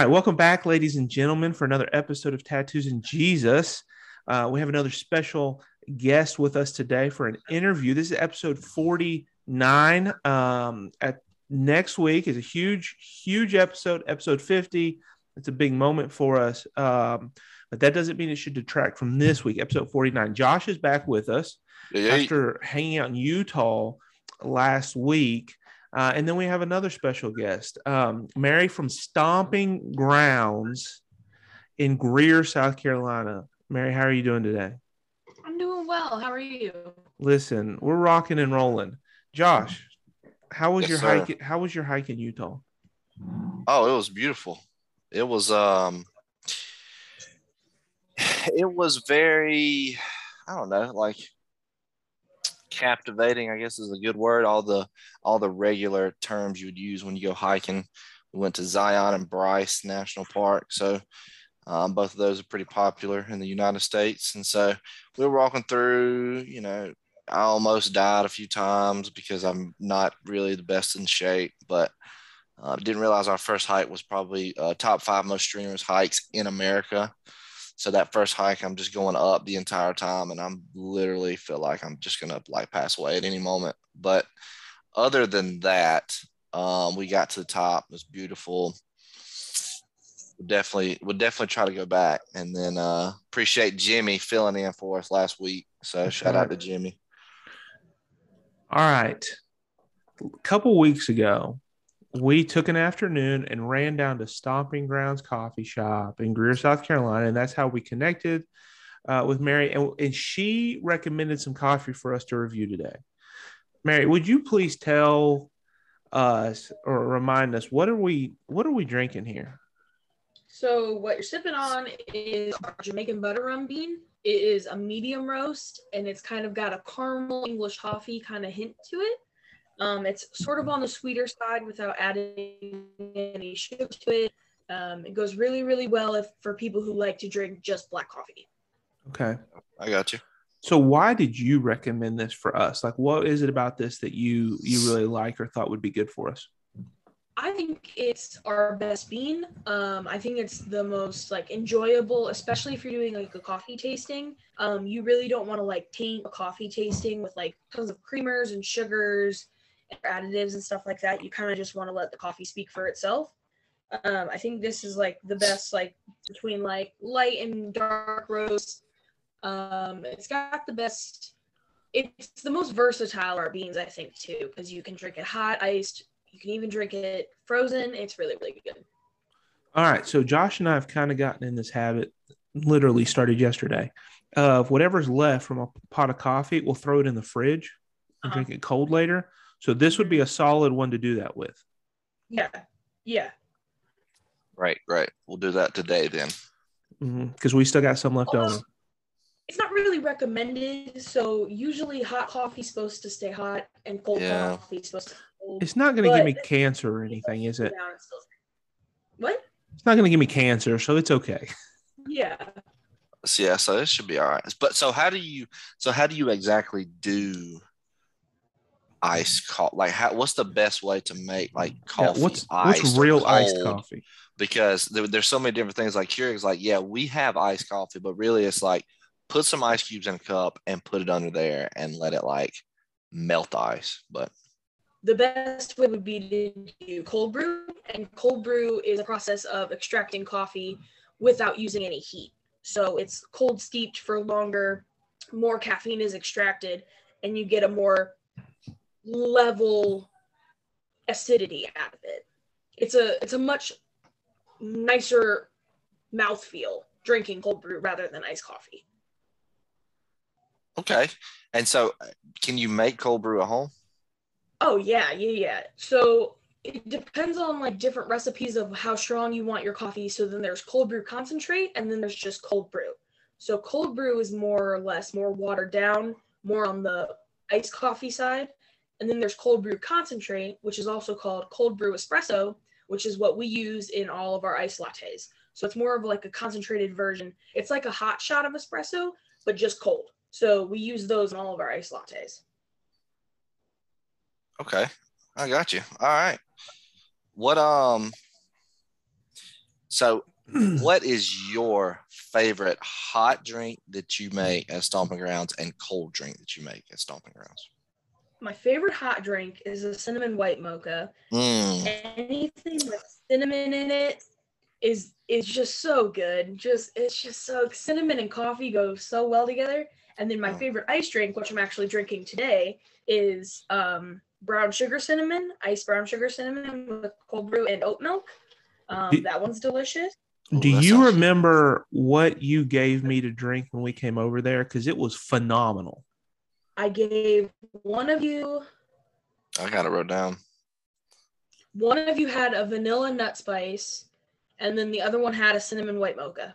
right, welcome back, ladies and gentlemen, for another episode of Tattoos and Jesus. Uh, we have another special guest with us today for an interview. This is episode 49. Um, at next week is a huge, huge episode, episode 50. It's a big moment for us. Um, but that doesn't mean it should detract from this week, episode 49. Josh is back with us after hanging out in Utah last week. Uh, and then we have another special guest, um, Mary from Stomping Grounds in Greer, South Carolina. Mary, how are you doing today? I'm doing well. How are you? Listen, we're rocking and rolling. Josh, how was Yes, your sir. hike? How was your hike in Utah? Oh, it was beautiful. It was um it was very I don't know, like captivating, I guess is a good word. All the all the regular terms you would use when you go hiking. We went to Zion and Bryce National Park. So um, both of those are pretty popular in the United States. And so we were walking through, you know, I almost died a few times because I'm not really the best in shape, but uh, didn't realize our first hike was probably uh, top five most strenuous hikes in America. So that first hike, I'm just going up the entire time, and I'm literally feel like I'm just gonna like pass away at any moment. But other than that, um, we got to the top. It was beautiful. Definitely would definitely try to go back, and then uh, appreciate Jimmy filling in for us last week. So That's shout out to Jimmy. All right. A couple weeks ago, we took an afternoon and ran down to Stomping Grounds Coffee Shop in Greer, South Carolina, and that's how we connected uh, with Mary. And, and she recommended some coffee for us to review today. Mary, would you please tell us or remind us what are we what are we drinking here? So what you're sipping on is our Jamaican butter rum bean. It is a medium roast, and it's kind of got a caramel English toffee kind of hint to it. Um, it's sort of on the sweeter side without adding any sugar to it. Um, it goes really, really well if for people who like to drink just black coffee. Okay. I got you. So why did you recommend this for us? Like what is it about this that you you really like or thought would be good for us? I think it's our best bean. Um, I think it's the most like enjoyable, especially if you're doing like a coffee tasting. Um, you really don't want to like taint a coffee tasting with like tons of creamers and sugars and additives and stuff like that. You kind of just want to let the coffee speak for itself. Um, I think this is like the best like between like light and dark roast. Um, it's got the best. It's the most versatile our beans, I think, too, because you can drink it hot, iced, you can even drink it frozen. It's really, really good. All right. So Josh and I have kind of gotten in this habit, literally started yesterday, of whatever's left from a pot of coffee, we'll throw it in the fridge and Uh-huh. drink it cold later. So this would be a mm-hmm. solid one to do that with. Yeah. Yeah. Right, right. We'll do that today then. Mm-hmm. Because we still got some left Although- over. It's not really recommended. So usually hot coffee's supposed to stay hot and cold Yeah. coffee's supposed to stay cold. It's not going to give me cancer or anything, is it? Down and still- What? It's not going to give me cancer, so it's okay. Yeah. So, yeah, so this should be all right. But so how do you so how do you exactly do ice coffee? Like how what's the best way to make like Yeah, coffee what's iced what's or real iced coffee? Because there, there's so many different things like Keurig's like, yeah, we have iced coffee, but really it's like put some ice cubes in a cup and put it under there and let it like melt ice. But The best way would be to do cold brew, and cold brew is a process of extracting coffee without using any heat. So it's cold steeped for longer, more caffeine is extracted, and you get a more level acidity out of it. It's a it's a much nicer mouthfeel drinking cold brew rather than iced coffee. okay. And so uh, can you make cold brew at home? Oh yeah, yeah, yeah. So it depends on like different recipes of how strong you want your coffee. So then there's cold brew concentrate, and then there's just cold brew. So cold brew is more or less more watered down, more on the iced coffee side. And then there's cold brew concentrate, which is also called cold brew espresso, which is what we use in all of our iced lattes. So it's more of like a concentrated version. It's like a hot shot of espresso, but just cold. So we use those in all of our iced lattes. Okay. I got you. All right. What um So, what is your favorite hot drink that you make at Stomping Grounds and cold drink that you make at Stomping Grounds? My favorite hot drink is a cinnamon white mocha. Mm. Anything with cinnamon in it is is just so good. Just it's just so cinnamon and coffee go so well together. And then my Oh. favorite ice drink, which I'm actually drinking today, is um, brown sugar cinnamon, iced brown sugar cinnamon with cold brew and oat milk. Um, Do- that one's delicious. Do that you sounds- remember what you gave me to drink when we came over there? Because it was phenomenal. I gave one of you I got it wrote down. one of you had a vanilla nut spice, and then the other one had a cinnamon white mocha.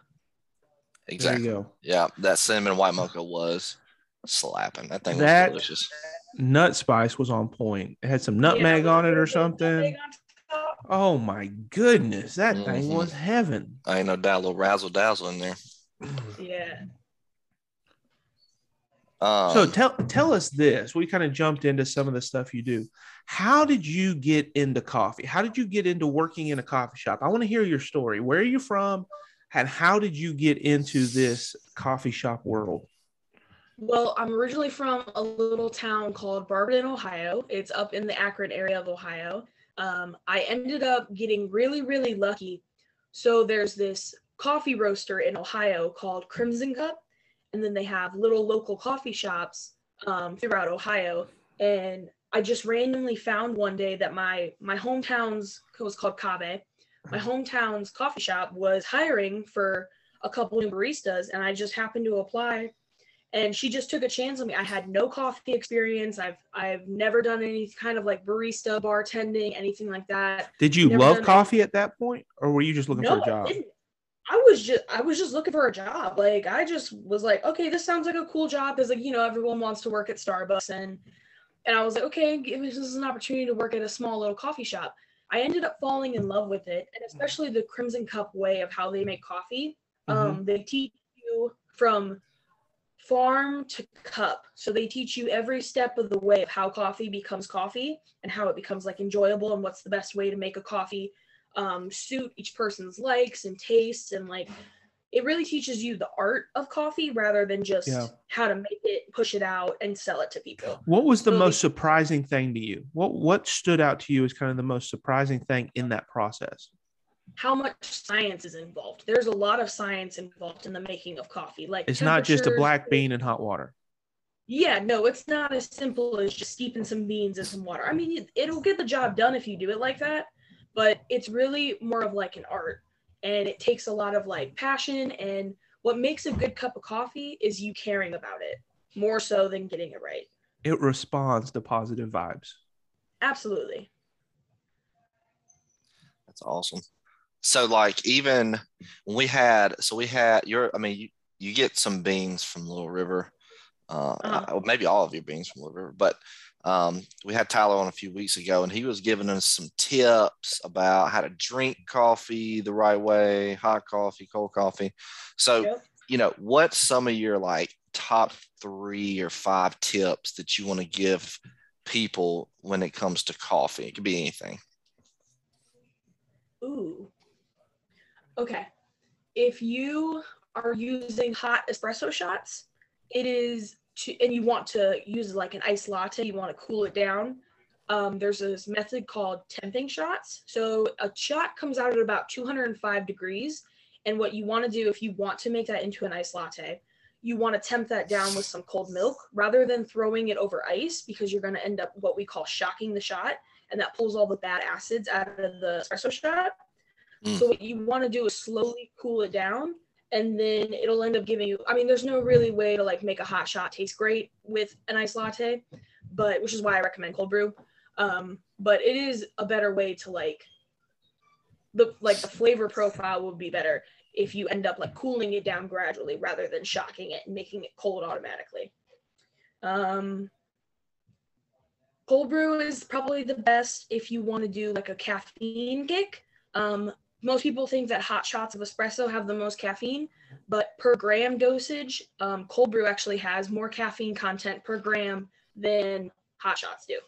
Exactly. There you go. Yeah, that cinnamon white mocha was slapping. That thing was delicious. Nut spice was on point. It had some nutmeg Yeah, on it or something. nutmeg on top. Oh my goodness, that thing Mhm. was heaven. I ain't no doubt, a little razzle dazzle in there. Yeah. Um, So tell tell us this. We kind of jumped into some of the stuff you do. How did you get into coffee? How did you get into working in a coffee shop? I want to hear your story. Where are you from? And how did you get into this coffee shop world? Well, I'm originally from a little town called Barberton, Ohio. It's up in the Akron area of Ohio. Um, I ended up getting really, really lucky. So there's this coffee roaster in Ohio called Crimson Cup, and then they have little local coffee shops um, throughout Ohio. And I just randomly found one day that my my hometown's it was called Cabe. My hometown's coffee shop was hiring for a couple new baristas, and I just happened to apply and she just took a chance on me. I had no coffee experience. I've I've never done any kind of like barista, bartending, anything like that. Did you Never love coffee at that point, or were you just looking no, for a job? didn't. I was just I was just looking for a job. Like I just was like, okay, this sounds like a cool job because like you know everyone wants to work at Starbucks and and I was like, okay, this is an opportunity to work at a small little coffee shop. I ended up falling in love with it, and especially the Crimson Cup way of how they make coffee. Um, they teach you from farm to cup. So they teach you every step of the way of how coffee becomes coffee and how it becomes like enjoyable and what's the best way to make a coffee um, suit each person's likes and tastes and like it really teaches you the art of coffee rather than just Yeah. how to make it, push it out, and sell it to people. What was the So most surprising thing to you? What what stood out to you as kind of the most surprising thing in that process? How much science is involved? There's a lot of science involved in the making of coffee. Like It's not just a black bean and hot water. Yeah, no, it's not as simple as just steeping some beans in some water. I mean, it- it'll get the job done if you do it like that, but it's really more of like an art and it takes a lot of like passion and what makes a good cup of coffee is you caring about it more so than getting it right. It responds to positive vibes. Absolutely. That's awesome. So like even when we had so we had your I mean you, you get some beans from Little River. Uh, Uh-huh. well, maybe all of your beans from Little River, but um, we had Tyler on a few weeks ago, and he was giving us some tips about how to drink coffee the right way, hot coffee, cold coffee. So Yep. you know, what's some of your like top three or five tips that you want to give people when it comes to coffee? It could be anything. Ooh. Okay. If you are using hot espresso shots, it is to, and you want to use like an iced latte, you want to cool it down. Um, there's this method called temping shots. So a shot comes out at about 205 degrees. And what you want to do if you want to make that into an iced latte, you want to temp that down with some cold milk rather than throwing it over ice because you're going to end up what we call shocking the shot. And that pulls all the bad acids out of the espresso shot. Mm. So what you want to do is slowly cool it down and then it'll end up giving you I mean there's no really way to like make a hot shot taste great with an iced latte, but which is why I recommend cold brew. Um, but it is a better way to like the like the flavor profile will be better if you end up like cooling it down gradually rather than shocking it and making it cold automatically. Um, cold brew is probably the best if you want to do like a caffeine kick. Um, most people think that hot shots of espresso have the most caffeine, but per gram dosage, um, cold brew actually has more caffeine content per gram than hot shots do.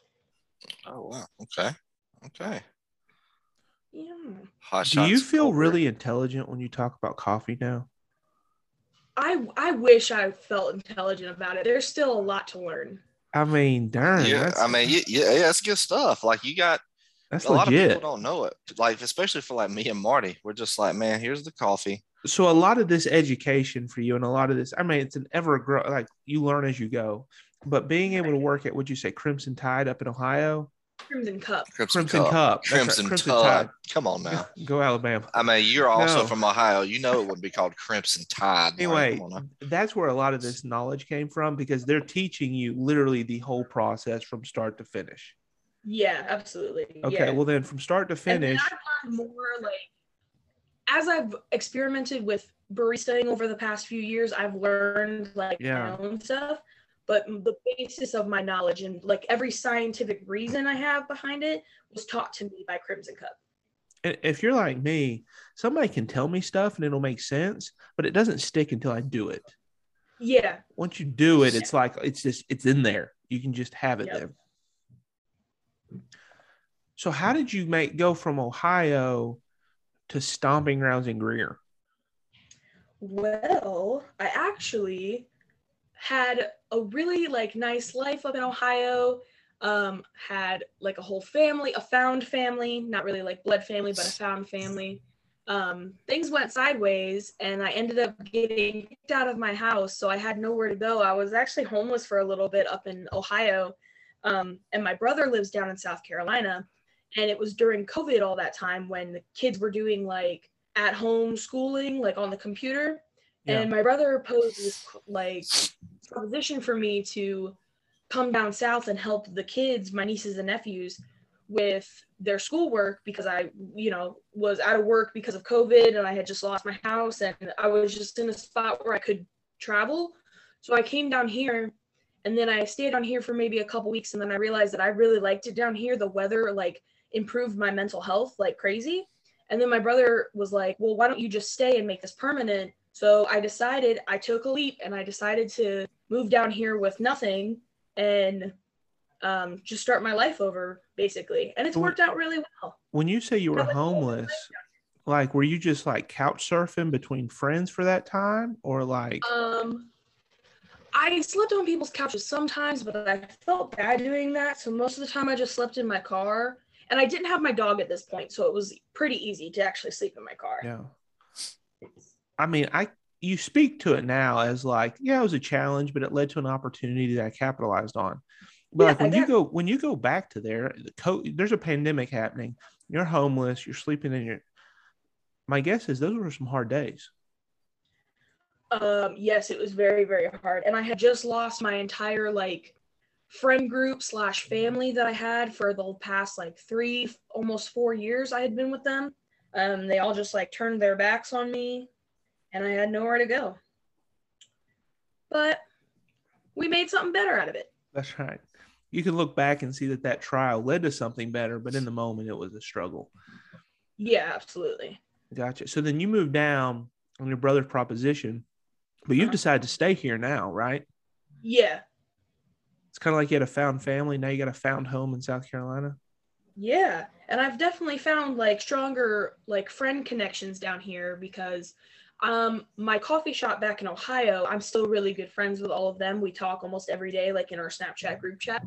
Oh wow. Okay. Okay. yeah. Hot Do you feel cold brew. really intelligent when you talk about coffee now? I I wish I felt intelligent about it. There's still a lot to learn. I mean, darn. Yeah, I mean, yeah, yeah, yeah, that's good stuff. Like you got that's a lot of legit. people don't know it. Like especially for like me and Marty, we're just like, man, here's the coffee. so a lot of this education for you and a lot of this i mean it's an ever grow like you learn as you go but being able to work at would you say crimson tide up in ohio Crimson Cup. Crimson, crimson Cup. cup, That's right, Crimson, crimson Tide. Come on now. go alabama I mean, you're also No. from Ohio. You know it would be called Crimson Tide. Anyway Come on now. that's where a lot of this knowledge came from because they're teaching you literally the whole process from start to finish Yeah, absolutely. okay yeah. well then from start to finish I've learned more like as I've experimented with baristaing over the past few years, I've learned like Yeah. my own stuff. But the basis of my knowledge and like every scientific reason I have behind it was taught to me by Crimson Cup. and if you're like me somebody can tell me stuff and it'll make sense but it doesn't stick until i do it Yeah, once you do it, it's like it's just it's in there. You can just have it Yep. there. So how did you make go from Ohio to stomping grounds in Greer? Well, I actually had a really like nice life up in Ohio. Um, had like a whole family, a found family, not really like blood family, but a found family. Um, things went sideways and I ended up getting kicked out of my house. So I had nowhere to go. I was actually homeless for a little bit up in Ohio. Um, and my brother lives down in South Carolina. And it was during COVID all that time when the kids were doing like at home schooling, like on the computer. Yeah. And my brother posed this like proposition for me to come down south and help the kids, my nieces and nephews, with their schoolwork because I, you know, was out of work because of COVID and I had just lost my house and I was just in a spot where I could travel. So I came down here and then I stayed on here for maybe a couple weeks and then I realized that I really liked it down here. The weather like improved my mental health like crazy. And then my brother was like, "Well, why don't you just stay and make this permanent?" So I decided, I took a leap and I decided to move down here with nothing and um, just start my life over, basically. And it's worked out really well. When you say you were That was all the homeless, like were you just like couch surfing between friends for that time, or like Um, I slept on people's couches sometimes, but I felt bad doing that. So most of the time I just slept in my car. And I didn't have my dog at this point, so it was pretty easy to actually sleep in my car. yeah? I mean, I you speak to it now as like, yeah, it was a challenge, but it led to an opportunity that I capitalized on. But like Yeah, when you go when you go back to there, the co- there's a pandemic happening. You're homeless. You're sleeping in your. My guess is those were some hard days. Um, yes, it was very, very hard. And I had just lost my entire like friend group slash family that I had for the past like three, almost four years I had been with them. Um, they all just like turned their backs on me and I had nowhere to go. But we made something better out of it. That's right. You can look back and see that that trial led to something better, but in the moment it was a struggle. Yeah, absolutely. Gotcha. So then you moved down on your brother's proposition, but you've Uh-huh. decided to stay here now, right? Yeah. It's kind of like you had a found family. Now you got a found home in South Carolina. Yeah, and I've definitely found like stronger like friend connections down here because um my coffee shop back in Ohio, I'm still really good friends with all of them. We talk almost every day like in our Snapchat group chat.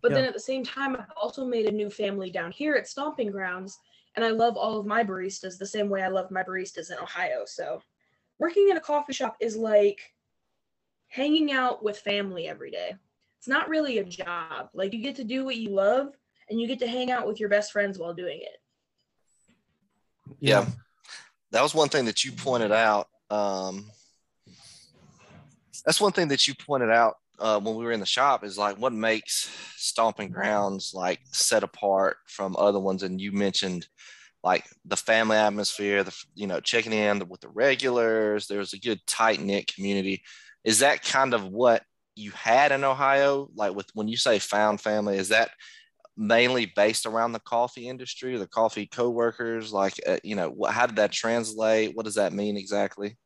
But then at the same time, I've also made a new family down here at Stomping Grounds and I love all of my baristas the same way I love my baristas in Ohio. So working in a coffee shop is like hanging out with family every day. It's not really a job. Like you get to do what you love and you get to hang out with your best friends while doing it. Yeah. That was one thing that you pointed out. Um, that's one thing that you pointed out uh, when we were in the shop is like what makes stomping grounds like set apart from other ones. And you mentioned like the family atmosphere, the you know checking in with the regulars. There's a good tight knit community. Is that kind of what you had in Ohio? Like with when you say found family, is that mainly based around the coffee industry or the coffee co-workers like uh, you know what, how did that translate what does that mean exactly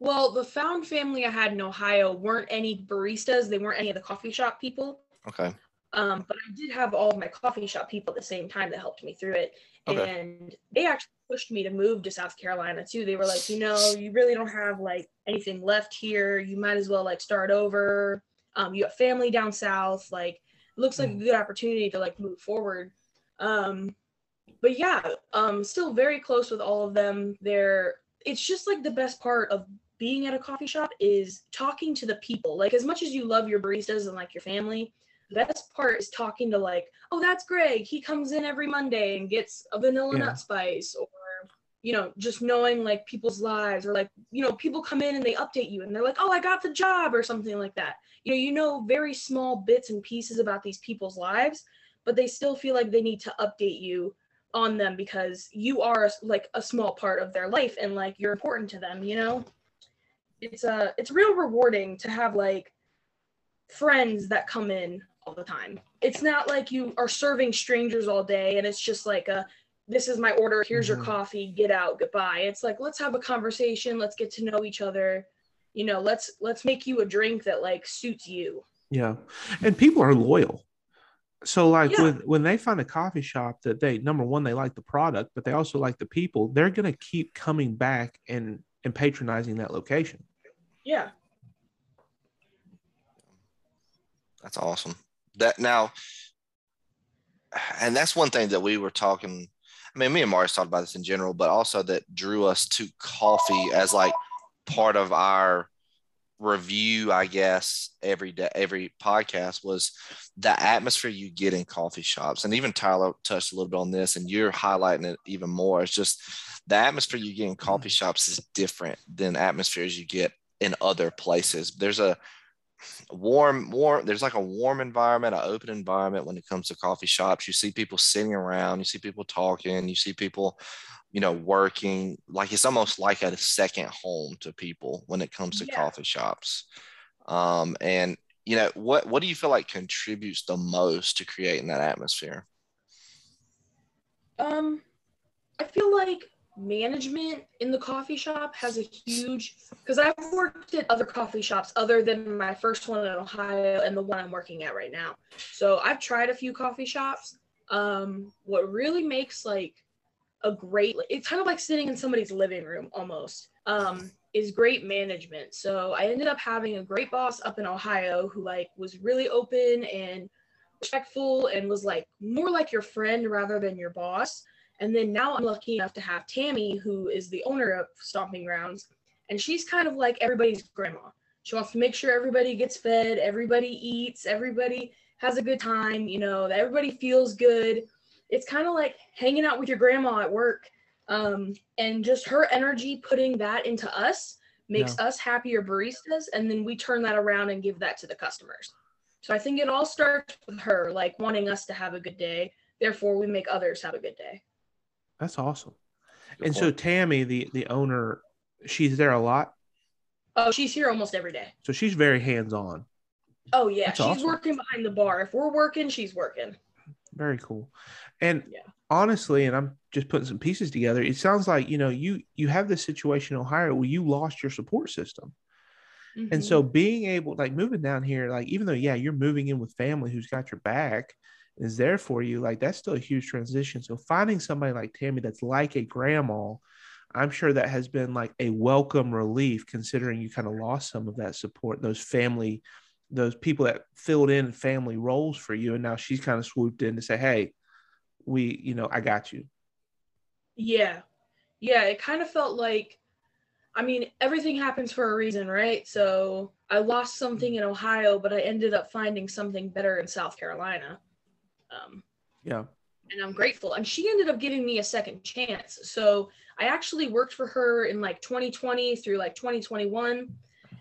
Well, the found family I had in Ohio weren't any baristas, they weren't any of the coffee shop people. okay Um, but I did have all of my coffee shop people at the same time that helped me through it. Okay. and they actually pushed me to move to South Carolina too. They were like, you know, you really don't have like anything left here. You might as well like start over. Um, you have family down south. Like, it looks like a good opportunity to like move forward. Um, but yeah, um, still very close with all of them. They're it's just like the best part of being at a coffee shop is talking to the people. Like as much as you love your baristas and like your family, the best part is talking to like, oh, that's Greg. He comes in every Monday and gets a vanilla Yeah. nut spice, or you know, just knowing like people's lives, or like you know, people come in and they update you and they're like, oh, I got the job, or something like that. You know, you know very small bits and pieces about these people's lives, but they still feel like they need to update you on them because you are like a small part of their life and like you're important to them you know it's uh it's real rewarding to have like friends that come in all the time it's not like you are serving strangers all day and it's just like a this is my order here's your Mhm. coffee get out goodbye it's like let's have a conversation let's get to know each other you know let's let's make you a drink that like suits you Yeah. And people are loyal. So like Yeah. when when they find a coffee shop that they number one, they like the product, but they also like the people, they're gonna keep coming back and and patronizing that location. yeah That's awesome. That now, and that's one thing that we were talking. I mean, me and Marty talked about this in general, but also that drew us to coffee as like part of our review, I guess, every day, every podcast was the atmosphere you get in coffee shops. And even Tyler touched a little bit on this, and you're highlighting it even more. It's just the atmosphere you get in coffee mm-hmm. shops is different than atmospheres you get in other places. There's a warm warm there's like a warm environment an open environment when it comes to coffee shops. You see people sitting around you see people talking you see people you know working. Like it's almost like a second home to people when it comes to Yeah. coffee shops. Um and you know what what do you feel like contributes the most to creating that atmosphere? Um, I feel like management in the coffee shop has a huge because I've worked at other coffee shops other than my first one in Ohio and the one I'm working at right now. So I've tried a few coffee shops. Um, what really makes like a great it's kind of like sitting in somebody's living room almost. Um, is great management. So I ended up having a great boss up in Ohio who like was really open and respectful and was like more like your friend rather than your boss. And then now I'm lucky enough to have Tammy, who is the owner of Stomping Grounds, and she's kind of like everybody's grandma. She wants to make sure everybody gets fed, everybody eats, everybody has a good time, you know, that everybody feels good. It's kind of like hanging out with your grandma at work. Um, and just her energy putting that into us makes us happier baristas. And then we turn that around and give that to the customers. So I think it all starts with her, like wanting us to have a good day. Therefore, we make others have a good day. That's awesome. Good and so. Tammy, the the owner, she's there a lot. Oh, she's here almost every day. So she's very hands on. Oh yeah, That's she's awesome. working behind the bar. If we're working, she's working. Very cool. And Yeah. honestly, and I'm just putting some pieces together. It sounds like you know you you have this situation in Ohio where you lost your support system, and so mm-hmm. being able like moving down here, like even though yeah you're moving in with family who's got your back, and is there for you, like that's still a huge transition. So finding somebody like Tammy that's like a grandma, I'm sure that has been like a welcome relief considering you kind of lost some of that support, those family, those people that filled in family roles for you, and now she's kind of swooped in to say, hey, we, you know, I got you. Yeah. Yeah, it kind of felt like I mean, everything happens for a reason, right? So I lost something in Ohio, but I ended up finding something better in South Carolina. Um, Yeah. and I'm grateful. And she ended up giving me a second chance. So I actually worked for her in like 2020 through like 2021.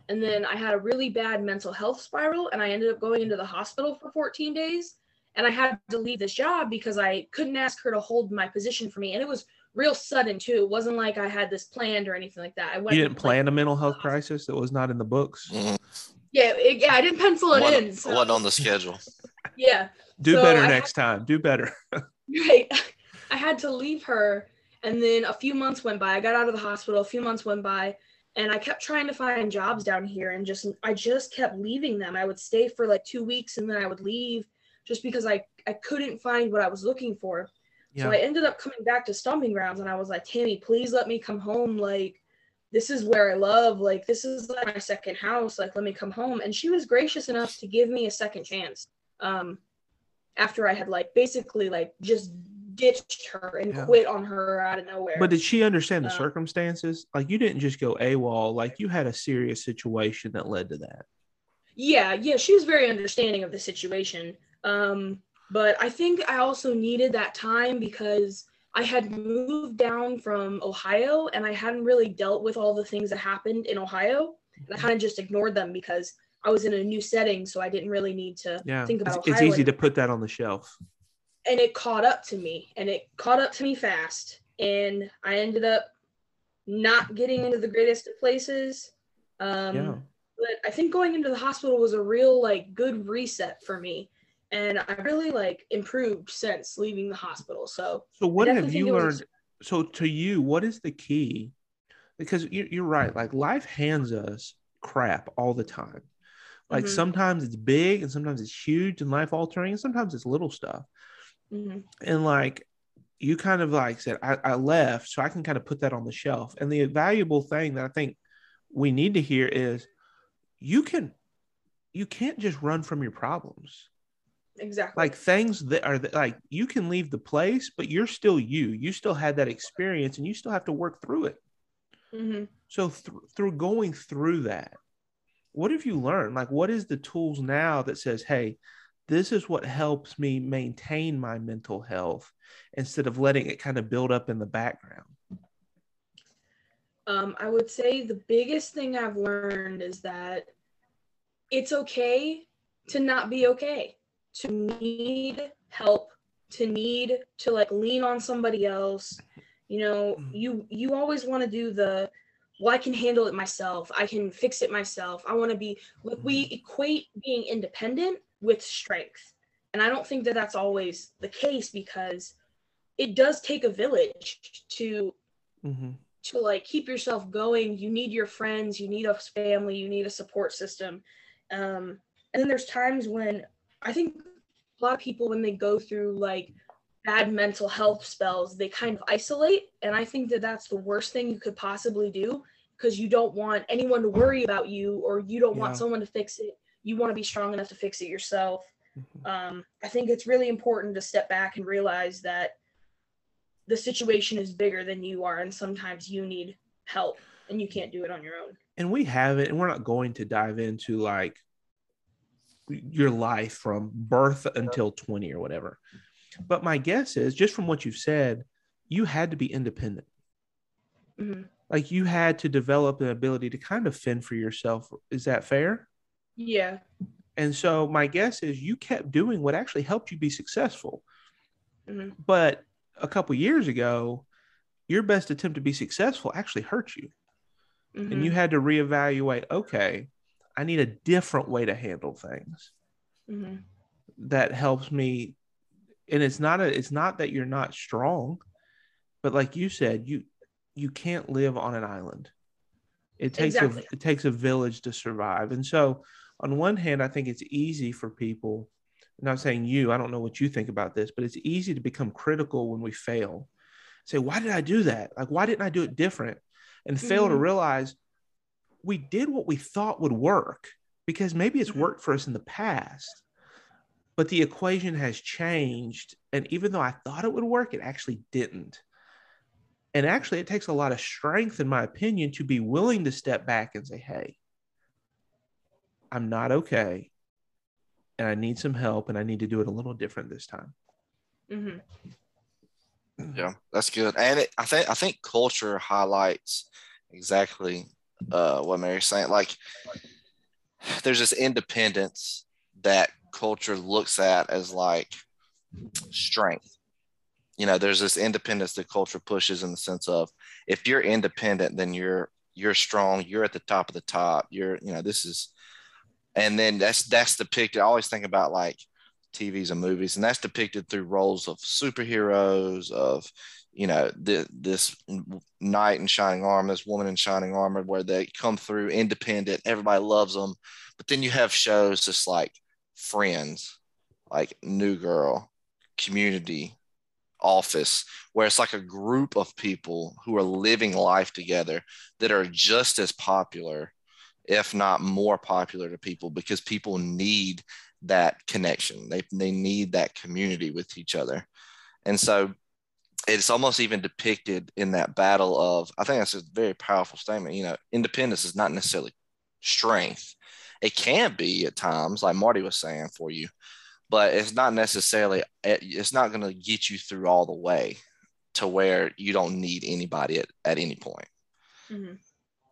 And then I had a really bad mental health spiral and I ended up going into the hospital for 14 days. And I had to leave this job because I couldn't ask her to hold my position for me. And it was real sudden too. It wasn't like I had this planned or anything like that. I went You didn't like- plan a mental health crisis that was not in the books. Mhm. yeah, it- yeah, I didn't pencil it Wasn't- in. So, wasn't on the schedule yeah. Do So better I next time. Do better. Right. I had to leave her. And then a few months went by. I got out of the hospital. A few months went by. And I kept trying to find jobs down here and just, I just kept leaving them. I would stay for like two weeks and then I would leave just because I, I couldn't find what I was looking for. So I ended up coming back to Stomping Grounds and I was like, Tammy, please let me come home. Like, this is where I love. Like, this is like my second house. Like, let me come home. And she was gracious enough to give me a second chance. Um, after I had like basically like just ditched her and Yeah. quit on her out of nowhere. But did she understand the Uh, circumstances? Like you didn't just go AWOL, like you had a serious situation that led to that. yeah, yeah, she was very understanding of the situation. Um, but I think I also needed that time because I had moved down from Ohio and I hadn't really dealt with all the things that happened in Ohio. And I kind of just ignored them because I was in a new setting, so I didn't really need to Yeah. think It's, about it's Ohio easy to put that on the shelf. and it caught up to me and it caught up to me fast and i ended up not getting into the greatest of places um Yeah. but i think going into the hospital was a real like good reset for me and i really like improved since leaving the hospital so So what have you it was- learned? So to you, what is the key? Because you're right. Like life hands us crap all the time. Like Mhm. sometimes it's big and sometimes it's huge and life altering and sometimes it's little stuff. mhm, And like you kind of like said, I, I left, so I can kind of put that on the shelf. And the valuable thing that I think we need to hear is you can you can't just run from your problems. exactly Like things that are like you can leave the place, but you're still you. You still had that experience and you still have to work through it. hmm So th- through going through that, what have you learned? Like, what is the tools now that says, "Hey, this is what helps me maintain my mental health," instead of letting it kind of build up in the background? um, I would say the biggest thing I've learned is that it's okay to not be okay, to need help, to need to like lean on somebody else. You know, Mhm. you you always want to do the well, I can handle it myself. I can fix it myself. I want to be like we equate being independent with strength. And I don't think that that's always the case because it does take a village to Mm-hmm. to like keep yourself going you need your friends you need a family you need a support system um, and then there's times when i think a lot of people when they go through like bad mental health spells they kind of isolate and i think that that's the worst thing you could possibly do because you don't want anyone to worry about you or you don't Yeah. want someone to fix it you want to be strong enough to fix it yourself Mm-hmm. um, I think it's really important to step back and realize that the situation is bigger than you are, and sometimes you need help and you can't do it on your own. And we haven't, and we're not going to dive into like your life from birth until 20 or whatever. But my guess is just from what you've said, you had to be independent. Mhm. Like you had to develop an ability to kind of fend for yourself. Is that fair? Yeah. And so my guess is you kept doing what actually helped you be successful. Mhm. But a couple years ago, your best attempt to be successful actually hurt you. And Mhm. you had to reevaluate, okay, I need a different way to handle things Mhm. that helps me. And it's not a it's not that you're not strong, but like you said, you you can't live on an island. It takes Exactly. a it takes a village to survive. And so on one hand, I think it's easy for people, I'm not saying you, I don't know what you think about this, but it's easy to become critical when we fail. Say, why did I do that? Like, why didn't I do it different? And fail to Mhm. realize we did what we thought would work because maybe it's Mhm. worked for us in the past, but the equation has changed. And even though I thought it would work, it actually didn't. And actually, it takes a lot of strength, in my opinion, to be willing to step back and say, hey, I'm not okay. And I need some help, and I need to do it a little different this time. Mhm. Yeah, that's good. And it, I think I think culture highlights exactly uh, what Mary's saying. Like, there's this independence that culture looks at as like strength. You know, there's this independence that culture pushes in the sense of if you're independent, then you're you're strong. You're at the top of the top. You're you know this is, and then that's that's depicted. I always think about like TVs and movies, and that's depicted through roles of superheroes, of you know the, this knight in shining armor, this woman in shining armor, where they come through independent, everybody loves them. But then you have shows just like Friends, like New Girl, Community, office where it's like a group of people who are living life together that are just as popular, if not more popular to people because people need that connection. They, they need that community with each other. And so it's almost even depicted in that battle of, I think that's a very powerful statement. You know, independence is not necessarily strength. It can be at times, like Marty was saying for you, but it's not necessarily, it's not going to get you through all the way to where you don't need anybody at, at any point. Mm-hmm.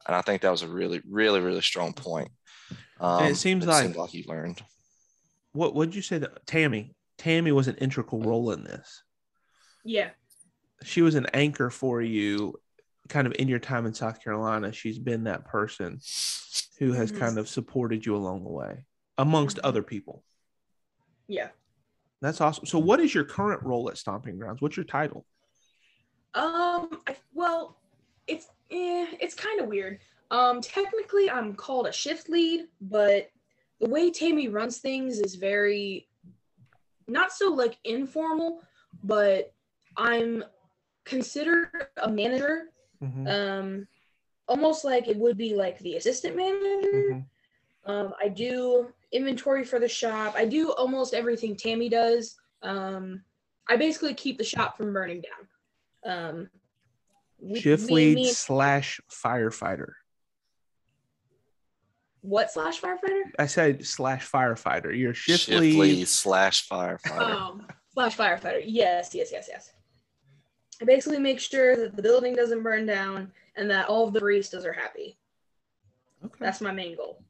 And I think that was a really, really, really strong point. Um, it seems like, like you learned. What would you say that Tammy? Tammy was an integral role in this. Yeah. She was an anchor for you kind of in your time in South Carolina. She's been that person who has mm-hmm. kind of supported you along the way amongst mm-hmm. other people. Yeah. That's awesome. So what is your current role at Stomping Grounds? What's your title? Um, I, well, it's eh, it's kind of weird. Um, technically, I'm called a shift lead, but the way Tammy runs things is very not so like informal, but I'm considered a manager. Mm-hmm. Um, almost like it would be like the assistant manager. Mm-hmm. Um, I do inventory for the shop. I do almost everything Tammy does. Um, I basically keep the shop from burning down. Um, Shift lead slash firefighter. What slash firefighter? I said slash firefighter. You're shift, shift lead. lead slash firefighter. Oh, slash firefighter. Yes, yes, yes, yes. I basically make sure that the building doesn't burn down and that all of the baristas are happy. Okay. That's my main goal.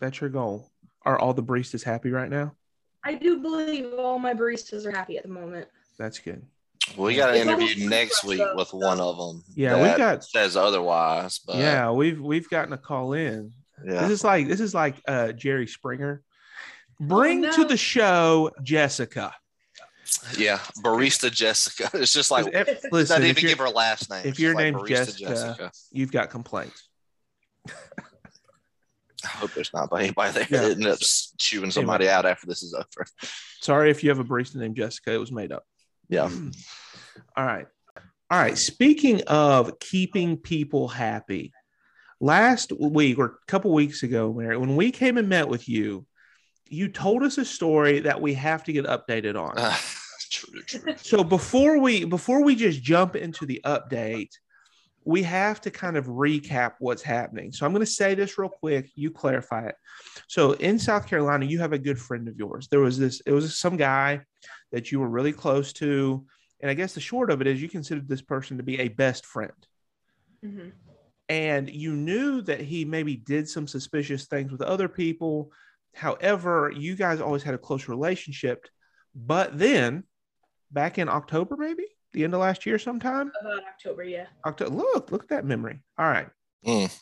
That's your goal. Are all the baristas happy right now? I do believe all my baristas are happy at the moment. That's good. We got an interview next week with one of them. Yeah, we got says otherwise. But yeah, we've we've gotten a call in yeah. This is like this is like uh, Jerry Springer. Bring oh, no. to the show Jessica. Yeah, barista Jessica. It's just like if, listen, not even give her last name. If your like name's Jessica, Jessica, you've got complaints. I hope there's not anybody there yeah. that ends up chewing somebody anyway. out after this is over. Sorry if you have a barista named Jessica. It was made up. Yeah. Hmm. All right. All right. Speaking of keeping people happy, last week or a couple weeks ago, Mary, when we came and met with you, you told us a story that we have to get updated on. True, true. So before we before we just jump into the update, we have to kind of recap what's happening. So I'm going to say this real quick. You clarify it. So in South Carolina, you have a good friend of yours. There was this. It was some guy that you were really close to, and I guess the short of it is you considered this person to be a best friend. Mm-hmm and you knew that he maybe did some suspicious things with other people. However, you guys always had a close relationship. But then, back in October, maybe the end of last year, sometime. About October, yeah. October. Look, look at that memory. All right. Mm.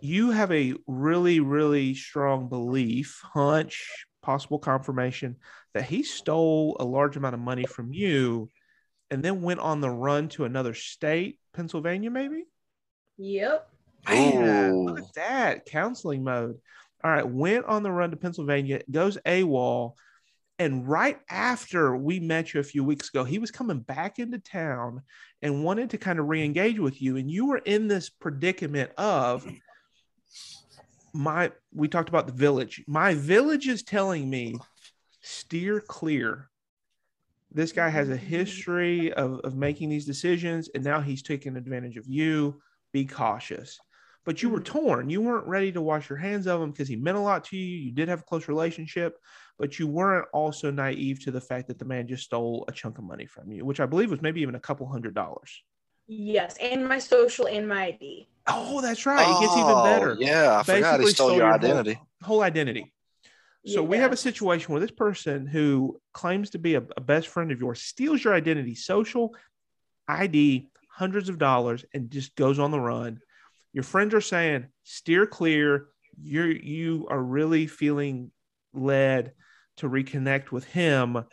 You have a really, really strong belief, hunch, possible confirmation that he stole a large amount of money from you, and then went on the run to another state, Pennsylvania, maybe. Yep. Man, look at that counseling mode. All right, went on the run to Pennsylvania, goes AWOL. And right after we met you a few weeks ago, he was coming back into town and wanted to kind of re engage with you. And you were in this predicament of my, we talked about the village. My village is telling me steer clear. This guy has a history of, of making these decisions, and now he's taking advantage of you be cautious. But you were mm-hmm. torn. You weren't ready to wash your hands of him because he meant a lot to you. You did have a close relationship, but you weren't also naive to the fact that the man just stole a chunk of money from you, which I believe was maybe even a couple hundred dollars. Yes, and my social and my ID. Oh, that's right. It gets even oh, better. Yeah, I Basically forgot he stole, stole your identity. Whole, whole identity. So yeah. we have a situation where this person who claims to be a, a, best friend of yours steals your identity, social, ID, hundreds of dollars and just goes on the run. Your friends are saying, steer clear. You're you are really feeling led to reconnect with him,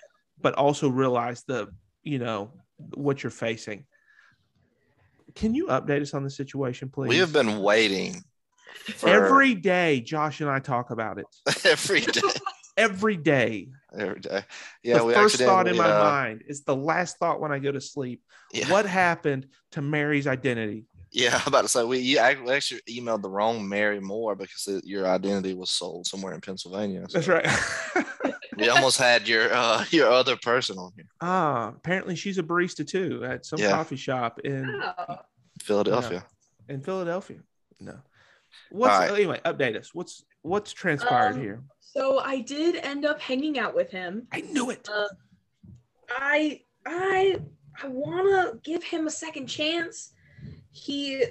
but also realize the, you know, what you're facing. Can you update us on the situation, please? We have been waiting for... every day. Josh and I talk about it every day. every day. every day. Yeah, the we first thought in my uh, mind is the last thought when I go to sleep. Yeah, What happened to Mary's identity? yeah. I'm about to say we you actually emailed the wrong Mary Moore because it, your identity was sold somewhere in Pennsylvania. So That's right. we almost had your uh, your other person on here, ah, apparently she's a barista too at some Yeah. coffee shop in Oh. Philadelphia. in Philadelphia. No. What's All right. anyway? Update us. What's what's transpired Um, here? So I did end up hanging out with him. I knew it. Uh, I I I want to give him a second chance. He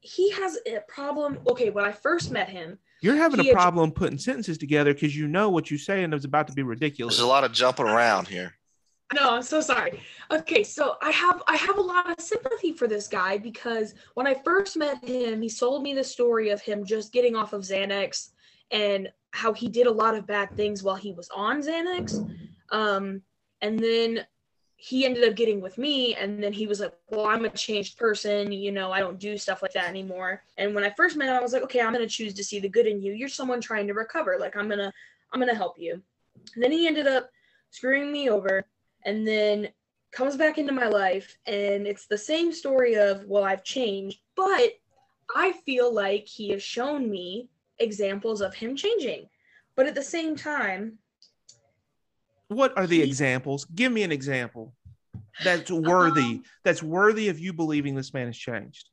he has a problem. Okay, when I first met him, You're having he a had- problem putting sentences together because you know what you say and it's about to be ridiculous. There's a lot of jumping around here. No, I'm so sorry. Okay, so I have I have a lot of sympathy for this guy because when I first met him, he sold me the story of him just getting off of Xanax and how he did a lot of bad things while he was on Xanax. Um, and then he ended up getting with me, and then he was like, "Well, I'm a changed person. You know, I don't do stuff like that anymore." And when I first met him, I was like, "Okay, I'm gonna choose to see the good in you. You're someone trying to recover. Like, I'm gonna I'm gonna help you." And then he ended up screwing me over and then comes back into my life and it's the same story of well i've changed but i feel like he has shown me examples of him changing but at the same time What are the He- examples? Give me an example that's worthy. Um, that's worthy of you believing this man has changed.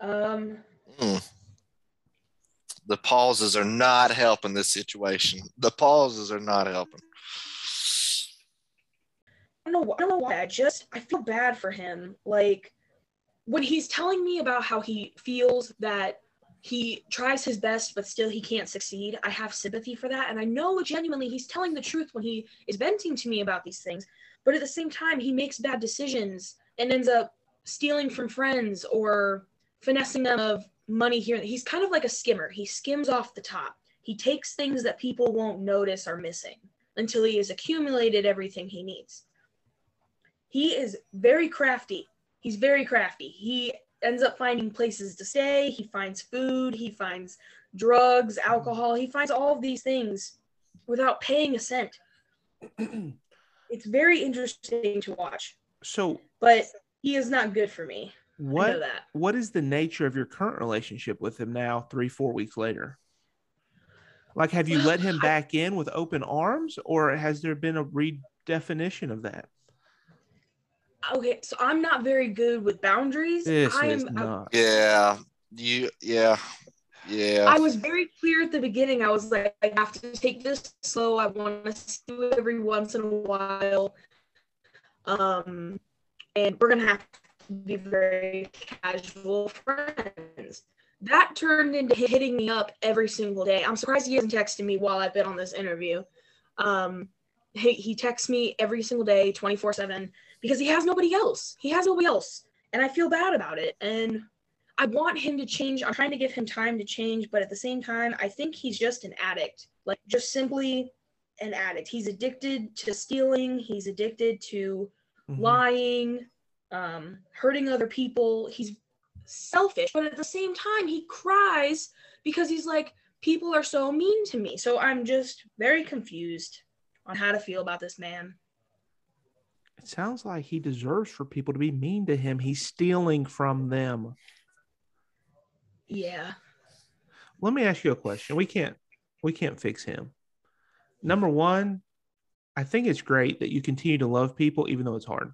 um Hmm. The pauses are not helping this situation. The pauses are not helping. I don't know. I don't know why. I just I feel bad for him. Like when he's telling me about how he feels that he tries his best, but still he can't succeed. I have sympathy for that, and I know genuinely he's telling the truth when he is venting to me about these things. But at the same time, he makes bad decisions and ends up stealing from friends or finessing them of money here. He's kind of like a skimmer. He skims off the top. He takes things that people won't notice are missing until he has accumulated everything he needs he is very crafty. He's very crafty. He ends up finding places to stay. He finds food. He finds drugs, alcohol. He finds all of these things without paying a cent. It's very interesting to watch, so but he is not good for me. What what is the nature of your current relationship with him now, three, four weeks later? Like, have you let him back in with open arms, or has there been a redefinition of that? Okay, so I'm not very good with boundaries. This I is am. I- Yeah. You yeah. Yeah. I was very clear at the beginning. I was like, I have to take this slow. I want to see you every once in a while. Um, and we're gonna have to be very casual friends. That turned into hitting me up every single day. I'm surprised he hasn't texted me while I've been on this interview. Um, he, he texts me every single day, 24 7, because he has nobody else. He has nobody else. And I feel bad about it. And I want him to change. I'm trying to give him time to change, but at the same time, I think he's just an addict. Like just simply an addict. He's addicted to stealing, he's addicted to Mhm. lying, um, hurting other people. He's selfish, but at the same time, he cries because he's like, people are so mean to me. So I'm just very confused on how to feel about this man. It sounds like he deserves for people to be mean to him. He's stealing from them. Yeah. Let me ask you a question. We can't we can't fix him. Number one, I think it's great that you continue to love people even though it's hard.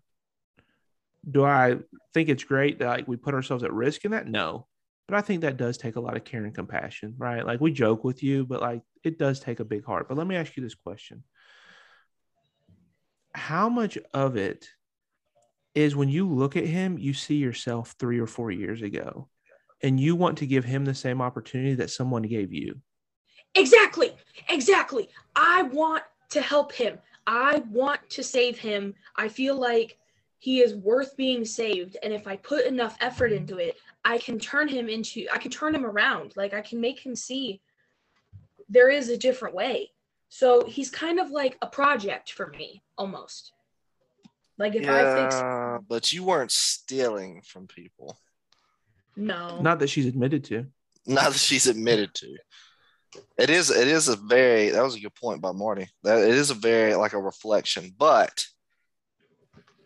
Do I think it's great that like we put ourselves at risk in that? No. But I think that does take a lot of care and compassion, right? Like we joke with you, but like it does take a big heart. But let me ask you this question. How much of it is when you look at him, you see yourself three or four years ago, and you want to give him the same opportunity that someone gave you? Exactly. Exactly. I want to help him. I want to save him. I feel like he is worth being saved. And if I put enough effort mm-hmm. into it, I can turn him into, I can turn him around. Like I can make him see there is a different way. So he's kind of like a project for me almost. Like if I fix, yeah, but you weren't stealing from people. no. Not that she's admitted to. Not that she's admitted to. It is. It is a very. That was a good point by Marty. That it is a very like a reflection, but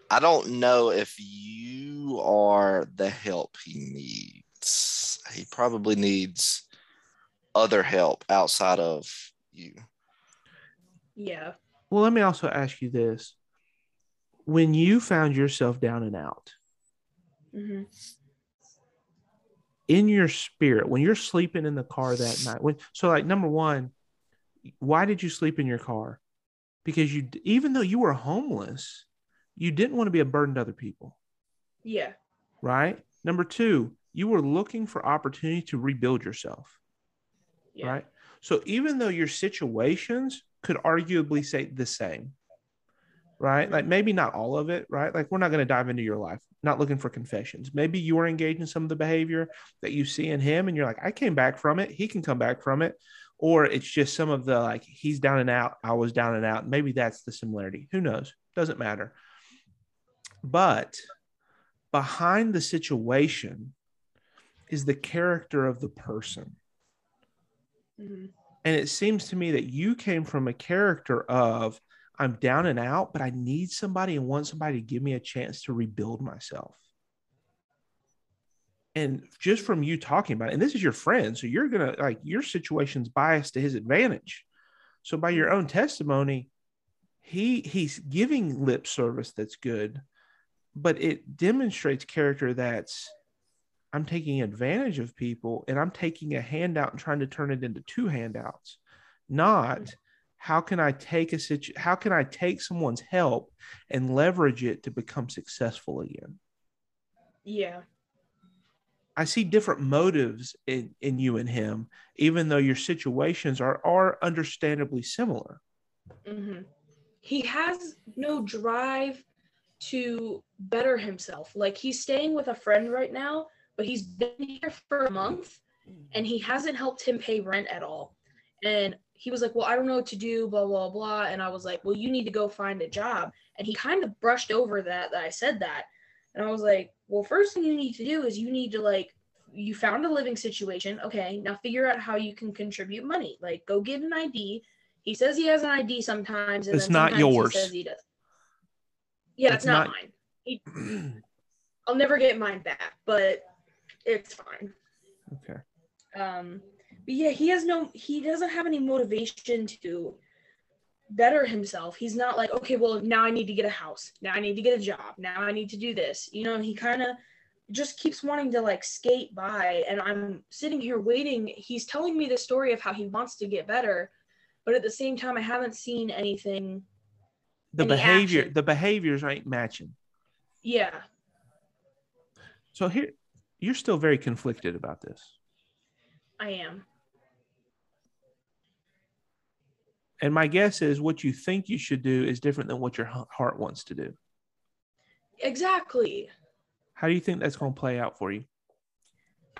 I don't know if you are the help he needs. He probably needs other help outside of you. Yeah. Well, let me also ask you this: When you found yourself down and out hmm in your spirit, when you're sleeping in the car that night, when so like number one, why did you sleep in your car? Because you, even though you were homeless, you didn't want to be a burden to other people. Yeah. right? Number two, you were looking for opportunity to rebuild yourself, Yeah. right? So even though your situations could arguably say the same, right? Like maybe not all of it, right? Like we're not going to dive into your life, not looking for confessions. Maybe you are engaged in some of the behavior that you see in him, and you're like, I came back from it. He can come back from it. Or it's just some of the like, he's down and out. I was down and out. Maybe that's the similarity. Who knows? Doesn't matter. But behind the situation is the character of the person. Mhm. And it seems to me that you came from a character of I'm down and out, but I need somebody and want somebody to give me a chance to rebuild myself. And just from you talking about it, and this is your friend, so you're gonna like your situation's biased to his advantage. So by your own testimony, he he's giving lip service that's good, but it demonstrates character that's I'm taking advantage of people and I'm taking a handout and trying to turn it into two handouts. Not how can I take a situ- how can I take someone's help and leverage it to become successful again? Yeah. I see different motives in, in you and him, even though your situations are are understandably similar. hmm He has no drive to better himself. Like he's staying with a friend right now, but he's been here for a month mm-hmm. and he hasn't helped him pay rent at all. And he was like, Well, I don't know what to do, blah, blah, blah. And I was like, Well, you need to go find a job. And he kind of brushed over that, that I said that. And I was like, Well, first thing you need to do is you need to, like, you found a living situation. Okay, now figure out how you can contribute money. Like, go get an ID. He says he has an ID sometimes. And It's then not sometimes yours. He says he does. Yeah, It's it's, not, not- mine. He, I'll never get mine back, but it's fine. okay. Um, but yeah, he has no, he doesn't have any motivation to better himself. He's not like, okay, well, now I need to get a house. Now I need to get a job. Now I need to do this. You know, he kind of just keeps wanting to like skate by. And I'm sitting here waiting. He's telling me the story of how he wants to get better. But at the same time, I haven't seen anything. The Any behavior, action. the behaviors ain't matching. Yeah. So here, you're still very conflicted about this. I am. And my guess is what you think you should do is different than what your heart wants to do. Exactly. How do you think that's going to play out for you?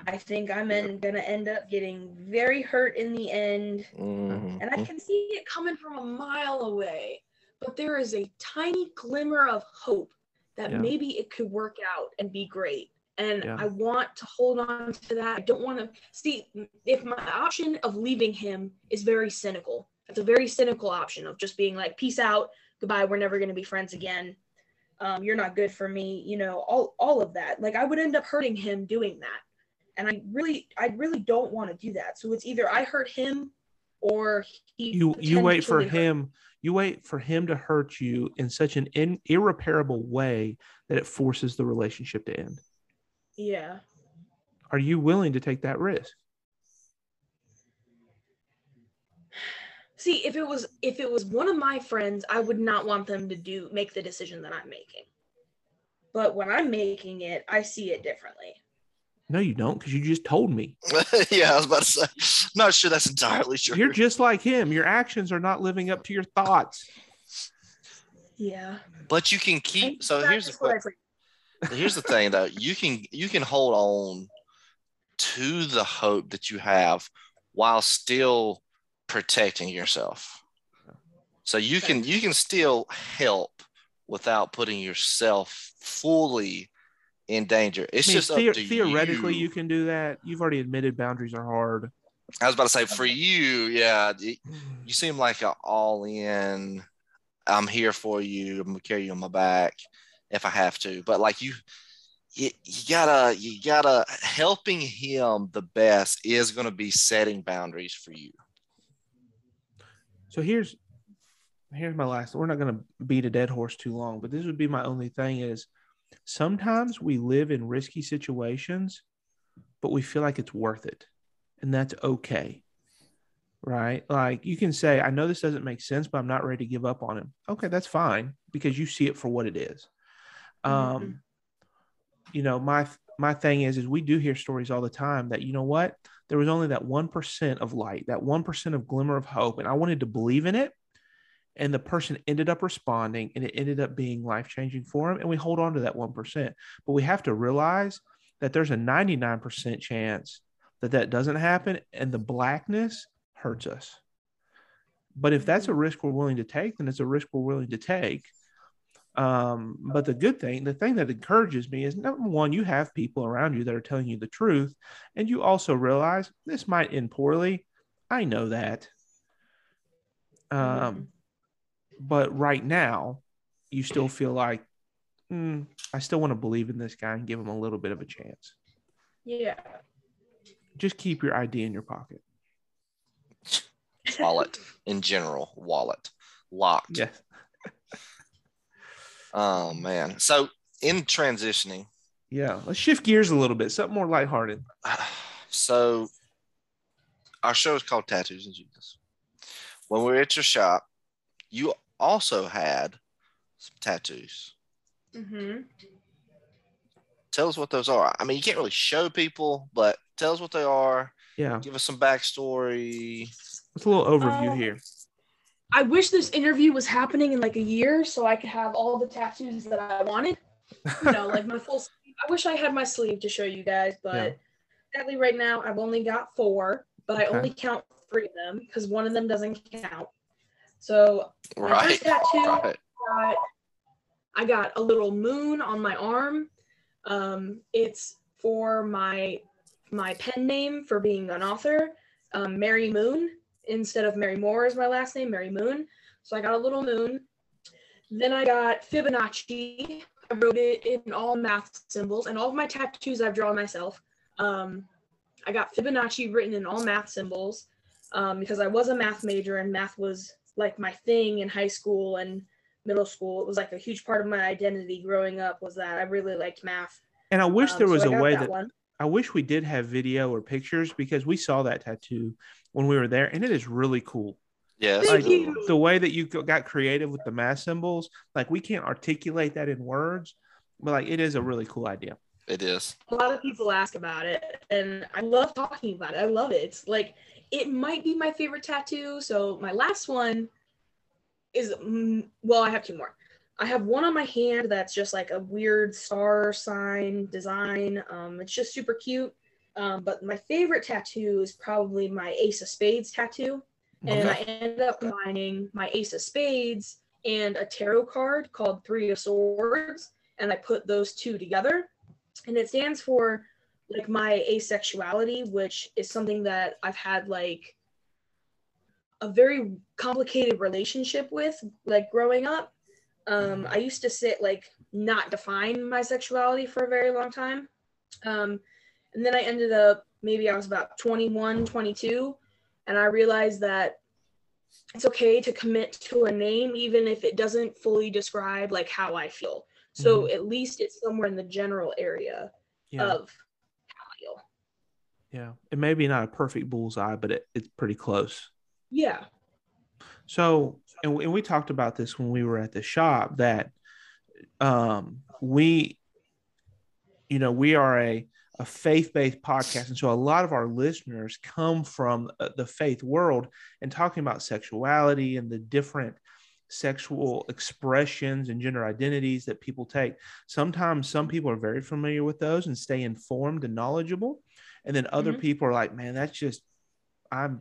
I think I'm gonna end up getting very hurt in the end. Mhm. And I can see it coming from a mile away. But there is a tiny glimmer of hope that Yeah. maybe it could work out and be great. And Yeah. I want to hold on to that. I don't want to see if my option of leaving him is very cynical. It's a very cynical option of just being like, peace out, goodbye, we're never going to be friends again. Um, you're not good for me, you know, all, all of that. Like I would end up hurting him doing that. And I really, I really don't want to do that. So it's either I hurt him or he You you wait for hurt- him. You wait for him to hurt you in such an in, irreparable way that it forces the relationship to end. Yeah. Are you willing to take that risk? See, if it was if it was one of my friends, I would not want them to do make the decision that I'm making. But when I'm making it, I see it differently. No, you don't, because you just told me. yeah, I was about to say. I'm not sure that's entirely true. You're just like him. Your actions are not living up to your thoughts. Yeah. but you can keep. So here's the just what I que- pre- here's the thing though. You can you can hold on to the hope that you have while still protecting yourself. So you can you can still help without putting yourself fully in danger. It's I mean, just to theoretically, you. you. can do that. You've already admitted boundaries are hard. I was about to say for you, yeah, you seem like an all in. I'm here for you. I'm gonna carry you on my back if I have to. But like you, you, you gotta, you gotta helping him the best is gonna be setting boundaries for you. So here's here's my last. We're not to beat a dead horse too long, but this would be my only thing is sometimes we live in risky situations, but we feel like it's worth it, and that's okay. Right? Like you can say, I know this doesn't make sense, but I'm not ready to give up on him. Okay, that's fine because you see it for what it is. Um, Mhm. you know, my my thing is is we do hear stories all the time that you know what? There was only that 1% of light that 1% of glimmer of hope and i wanted to believe in it. And the person ended up responding and it ended up being life changing for him and we hold on to that 1% but we have to realize that there's a 99% chance that that doesn't happen and the blackness hurts us. But if that's a risk we're willing to take then it's a risk we're willing to take um, but the good thing, the thing that encourages me is number one, you have people around you that are telling you the truth, and you also realize this might end poorly. I know that. Um, but right now, you still feel like "Hmm, I still want to believe in this guy and give him a little bit of a chance. Yeah. Just keep your ID in your pocket. Wallet in general, wallet locked. Yes. Oh man. So in transitioning, Yeah. Let's shift gears a little bit. Something more lighthearted. so our show is called Tattoos and Jesus. When we were at your shop, you also had some tattoos. hmm Tell us what those are. I mean, you can't really show people, but tell us what they are. Yeah. Give us some backstory. It's a little overview Uh, here. I wish this interview was happening in like a year so I could have all the tattoos that I wanted. You know, like my full sleeve. I wish I had my sleeve to show you guys, but Yeah. sadly right now I've only got four, but I only count three of them because one of them doesn't count. So My Right. first tattoo- Right. got I got a little moon on my arm. Um, it's for my my pen name for being an author, um, Mary Moon instead of Mary Moore is my last name, Mary Moon. So I got a little moon. Then I got Fibonacci. I wrote it in all math symbols, and all of my tattoos I've drawn myself. Um, I got Fibonacci written in all math symbols um, because I was a math major and math was like my thing in high school and middle school. It was like a huge part of my identity growing up was that I really liked math. And I wish Um, there was I a way that that one. I wish we did have video or pictures because we saw that tattoo when we were there, and it is really cool. Yes. Thank Like you. the way that you got creative with the math symbols, like we can't articulate that in words, but like it is a really cool idea. It is. a lot of people ask about it and i love talking about it i love it it's like it might be my favorite tattoo so my last one is mm, well i have two more i have one on my hand that's just like a weird star sign design um, it's just super cute um, but my favorite tattoo is probably my ace of spades tattoo and Okay. I ended up combining my Ace of Spades and a tarot card called Three of Swords, and I put those two together, and it stands for like my asexuality, which is something that I've had like a very complicated relationship with, like growing up. Um, I used to sit like not define my sexuality for a very long time, um, and then I ended up maybe I was about 21, 22 and I realized that it's okay to commit to a name even if it doesn't fully describe like how I feel. So at least it's somewhere in the general area Yeah, of how I feel. yeah. It may be not a perfect bullseye, but it, it's pretty close. Yeah. So, and we, and we talked about this when we were at the shop that um, we, you know, we are a, a faith based podcast. And so a lot of our listeners come from uh, the faith world and talking about sexuality and the different sexual expressions and gender identities that people take. Sometimes some people are very familiar with those and stay informed and knowledgeable. And then other Mhm. people are like, man, that's just, I'm,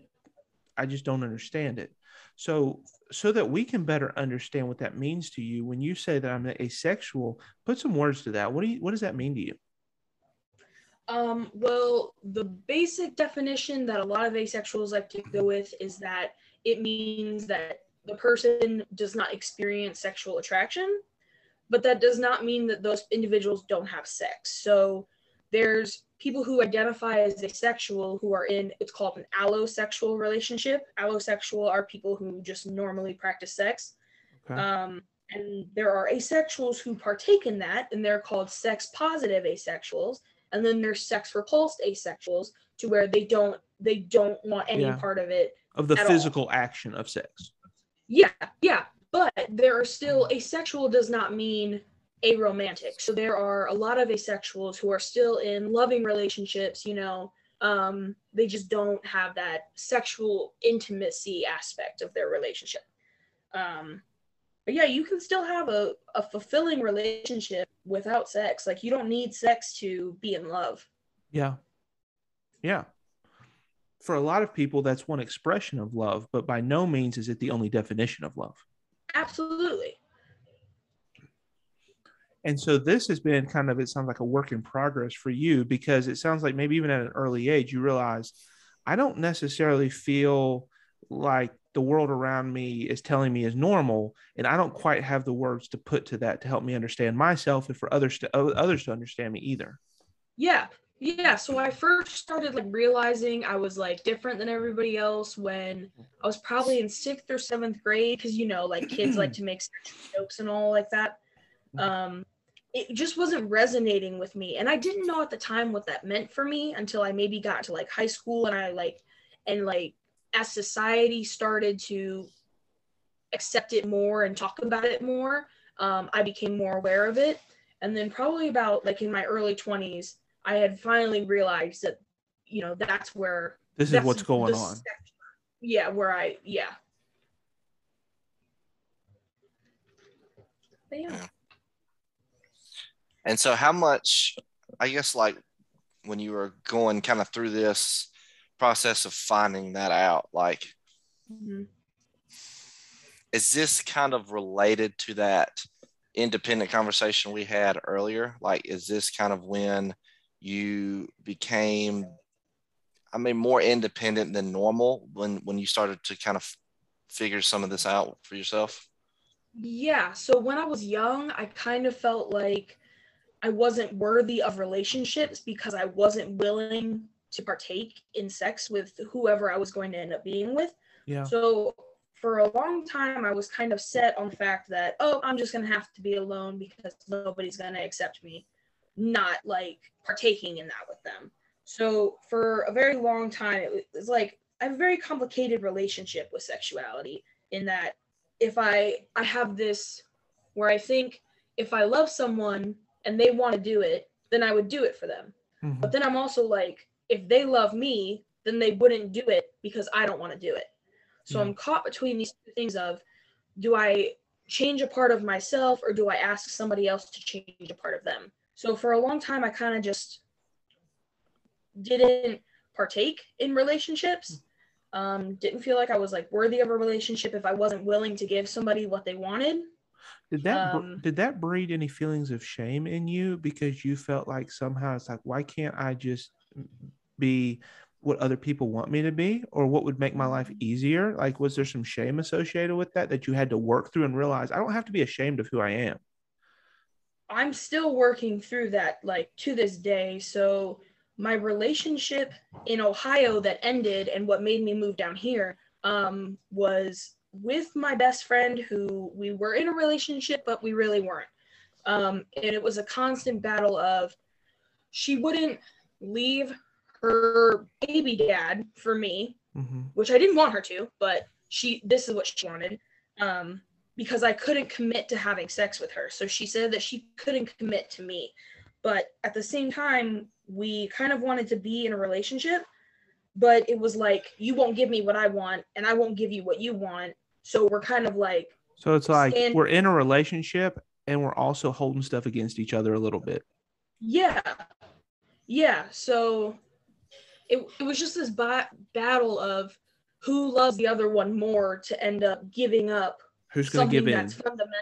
I just don't understand it. So, so that we can better understand what that means to you, when you say that I'm asexual, put some words to that. What do you, what does that mean to you? Um, well, the basic definition that a lot of asexuals like to go with is that it means that the person does not experience sexual attraction, but that does not mean that those individuals don't have sex. So there's people who identify as asexual who are in it's called an allosexual relationship. Allosexual are people who just normally practice sex. Okay. Um, and there are asexuals who partake in that, and they're called sex positive asexuals. And then there's sex repulsed asexuals, to where they don't they don't want any Yeah. part of it. Of the At all. physical action of sex. Yeah, yeah, but there are still asexual does not mean aromantic. So there are a lot of asexuals who are still in loving relationships. You know, um, they just don't have that sexual intimacy aspect of their relationship. Um, but yeah, you can still have a, a fulfilling relationship without sex. Like you don't need sex to be in love. Yeah. Yeah. For a lot of people, that's one expression of love, but by no means is it the only definition of love. Absolutely. And so this has been kind of, it sounds like a work in progress for you because it sounds like maybe even at an early age, you realize I don't necessarily feel like the world around me is telling me is normal. And I don't quite have the words to put to that to help me understand myself and for others to others to understand me either. Yeah. Yeah. So I first started like realizing I was like different than everybody else when I was probably in sixth or seventh grade because you know, like kids like to make jokes and all like that. Um it just wasn't resonating with me. And I didn't know at the time what that meant for me until I maybe got to like high school and I like and like as society started to accept it more and talk about it more, um, I became more aware of it. And then probably about like in my early 20s, I had finally realized that, you know, that's where This is what's going the on. step- Yeah, where I yeah. But yeah. And so, how much, I guess, like when you were going kind of through this process of finding that out, like, Mhm. is this kind of related to that independent conversation we had earlier? Like, is this kind of when you became, I mean, more independent than normal when when you started to kind of figure some of this out for yourself? Yeah, so when I was young, I kind of felt like I wasn't worthy of relationships because I wasn't willing to partake in sex with whoever I was going to end up being with. Yeah. So for a long time, I was kind of set on the fact that, oh, I'm just going to have to be alone because nobody's going to accept me, not like partaking in that with them. So for a very long time, it was like I have a very complicated relationship with sexuality in that if I I have this where I think if I love someone and they want to do it, then I would do it for them. Mhm. But then I'm also like, if they love me, then they wouldn't do it because I don't want to do it. So Yeah. I'm caught between these two things of do I change a part of myself or do I ask somebody else to change a part of them? So for a long time I kind of just didn't partake in relationships. Um, didn't feel like I was like worthy of a relationship if I wasn't willing to give somebody what they wanted. Did that Um, did that breed any feelings of shame in you because you felt like somehow it's like why can't I just be what other people want me to be or what would make my life easier? Like was there some shame associated with that that you had to work through and realize I don't have to be ashamed of who I am? I'm still working through that like to this day. So my relationship in Ohio that ended and what made me move down here um, was with my best friend who we were in a relationship but we really weren't. Um, and it was a constant battle of she wouldn't leave her baby dad for me Mm-hmm. which I didn't want her to, but she this is what she wanted. Um, because I couldn't commit to having sex with her. So she said that she couldn't commit to me. But at the same time, we kind of wanted to be in a relationship, but it was like you won't give me what I want and I won't give you what you want. So we're kind of like So it's like Stand- we're in a relationship and we're also holding stuff against each other a little bit. Yeah. Yeah. So it, it was just this ba- battle of who loves the other one more to end up giving up Who's going to give in? that's fundamental.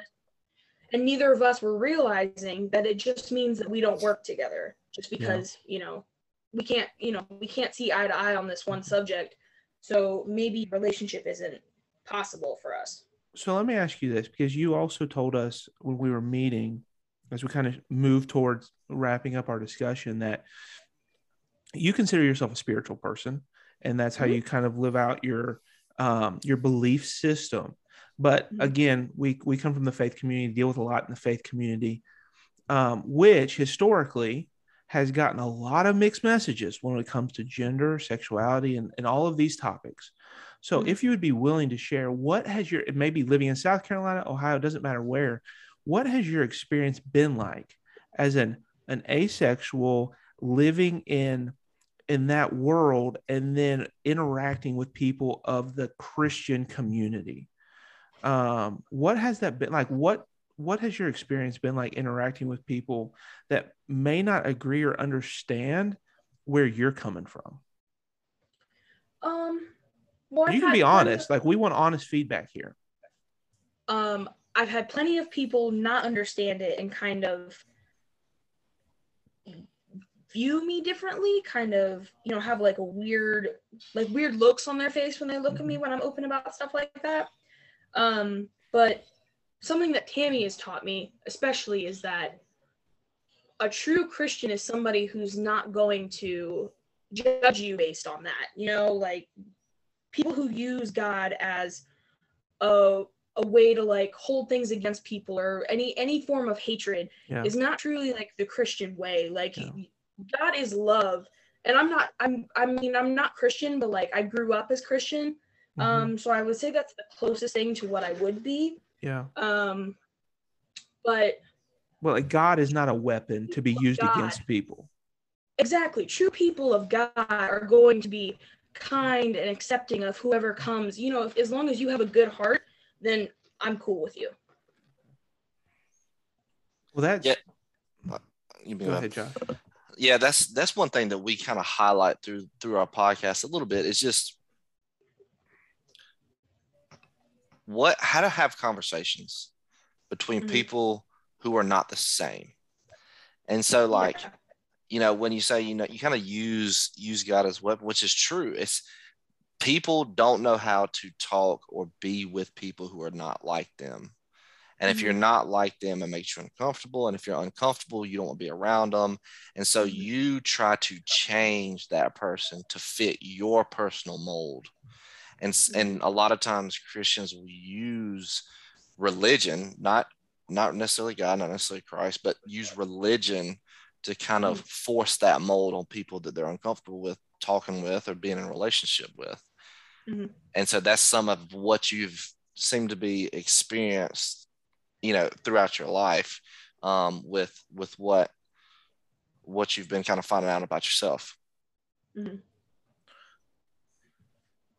And neither of us were realizing that it just means that we don't work together just because, you know, we can't you know we can't see eye to eye on this one subject so maybe relationship isn't possible for us So let me ask you this because you also told us when we were meeting, as we kind of move towards wrapping up our discussion, that you consider yourself a spiritual person, and that's how Mhm. you kind of live out your um, your belief system. But Mhm. again, we we come from the faith community, deal with a lot in the faith community, um, which historically has gotten a lot of mixed messages when it comes to gender, sexuality, and, and all of these topics. So, Mhm. if you would be willing to share, what has your maybe living in South Carolina, Ohio, doesn't matter where, what has your experience been like as an an asexual living in in that world and then interacting with people of the Christian community? Um, what has that been like? What what has your experience been like interacting with people that may not agree or understand where you're coming from? um well, I've you can be honest. Like we want honest feedback here. um i've had plenty of people not understand it and kind of view me differently kind of you know have like a weird like weird looks on their face when they look at me when i'm open about stuff like that um but something that tammy has taught me especially is that a true christian is somebody who's not going to judge you based on that you know like people who use god as a a way to like hold things against people or any any form of hatred Yeah. is not truly like the christian way like god is love and i'm not i'm i mean i'm not christian but like i grew up as christian Mhm. um so i would say that's the closest thing to what i would be yeah. um but Well, like God is not a weapon to be used God. against people. exactly true people of god are going to be kind and accepting of whoever comes you know if, as long as you have a good heart then i'm cool with you Well, that's Yeah. You go ahead, Josh. yeah that's that's one thing that we kind of highlight through through our podcast a little bit is just what how to have conversations between Mhm. people who are not the same. And so like Yeah. you know when you say you know you kind of use use god as weapon which is true. It's people don't know how to talk or be with people who are not like them. And if you're not like them it makes you uncomfortable. And if you're uncomfortable you don't want to be around them and so Mhm. you try to change that person to fit your personal mold and and a lot of times christians will use religion not not necessarily god not necessarily christ but use religion to kind of force that mold on people that they're uncomfortable with talking with or being in a relationship with. Mhm. and so that's some of what you've seemed to be experienced you know throughout your life um, with with what what you've been kind of finding out about yourself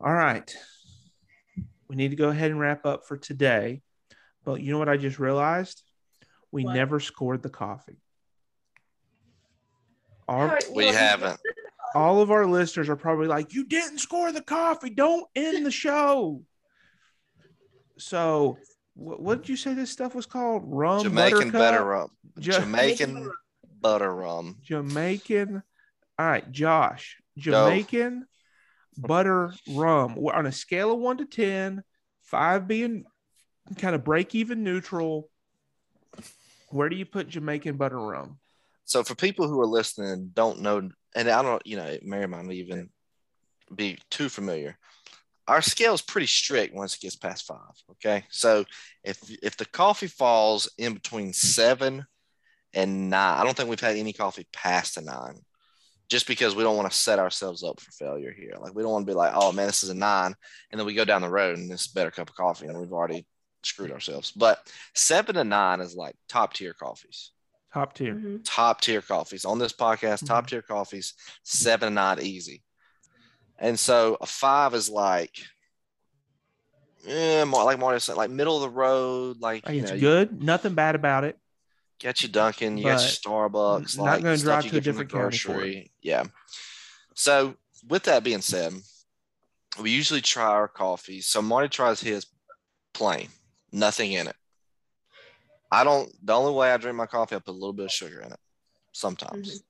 All right. We need to go ahead and wrap up for today. But you know what I just realized? We What? never scored the coffee. All Our, we haven't all of our listeners are probably like, you didn't score the coffee. Don't end the show. So, what, what did you say this stuff was called? Rum, jamaican butter rum Ja- jamaican butter rum Jamaican. All right, Josh. Jamaican butter rum. On a scale of one to 10, five being kind of break even neutral. Where do you put Jamaican butter rum? so for people who are listening don't know and i don't you know might not even be too familiar our scale is pretty strict once it gets past five okay so if if the coffee falls in between seven and nine i don't think we've had any coffee past a nine just because we don't want to set ourselves up for failure here like we don't want to be like oh man this is a nine and then we go down the road and this is a better cup of coffee and we've already screwed ourselves but seven to nine is like top tier coffees Top tier. Mhm. top tier coffees on this podcast, Mm-hmm. top tier coffees, seven and nine easy. And so a five is like, yeah, more like Marty said, like middle of the road, like Like, it's know, good. Nothing bad about it. You got your Dunkin', you got your Starbucks, not like gonna stuff drive you to a get from different county for it. grocery. Yeah. So with that being said, we usually try our coffee. So Marty tries his plain, nothing in it. I don't. The only way I drink my coffee, I put a little bit of sugar in it. Sometimes. Mhm.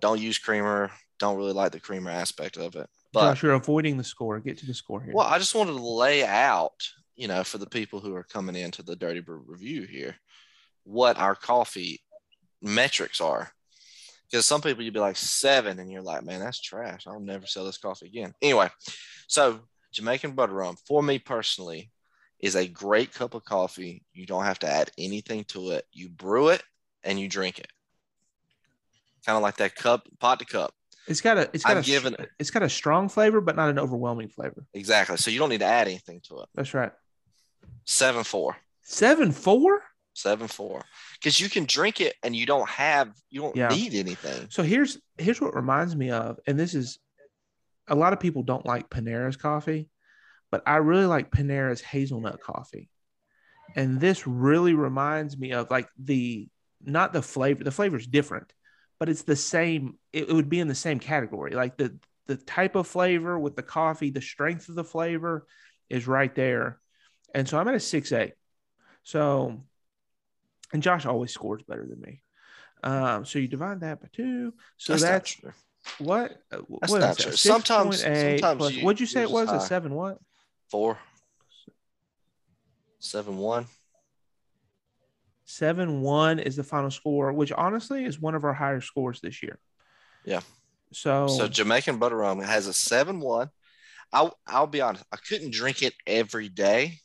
Don't use creamer. don't really like the creamer aspect of it. But Josh, you're avoiding the score. Get to the score here. well, I just wanted to lay out, you know, for the people who are coming into the Dirty Brew review here, what our coffee metrics are. Because some people you'd be like seven, and you're like, man, that's trash. I'll never sell this coffee again. Anyway, so Jamaican butter rum for me personally is a great cup of coffee. You don't have to add anything to it. You brew it and you drink it. Kind of like that cup, pot to cup. it's got a it's got I'm a giving- it's got a strong flavor, but not an overwhelming flavor. Exactly. So you don't need to add anything to it. That's right. Seven four. Seven four. Seven four. Because you can drink it and you don't have you don't Yeah. need anything. So here's here's what reminds me of, and this is a lot of people don't like Panera's coffee, but I really like Panera's hazelnut coffee. And this really reminds me of like the not the flavor, the flavor is different, but it's the same, it, it would be in the same category. Like the the type of flavor with the coffee, the strength of the flavor is right there. And so I'm at a six eight. So and Josh always scores better than me. Um, so you divide that by two. So That's, that's, not true. what? uh, That's what not that? true. Sometimes- 6.8 sometimes plus- you- what'd you say it was? is A seven what? Four. Seven one. Seven one is the final score, which honestly is one of our higher scores this year. Yeah. So, So Jamaican butter rum has a seven one. I'll I'll be honest, I couldn't drink it every day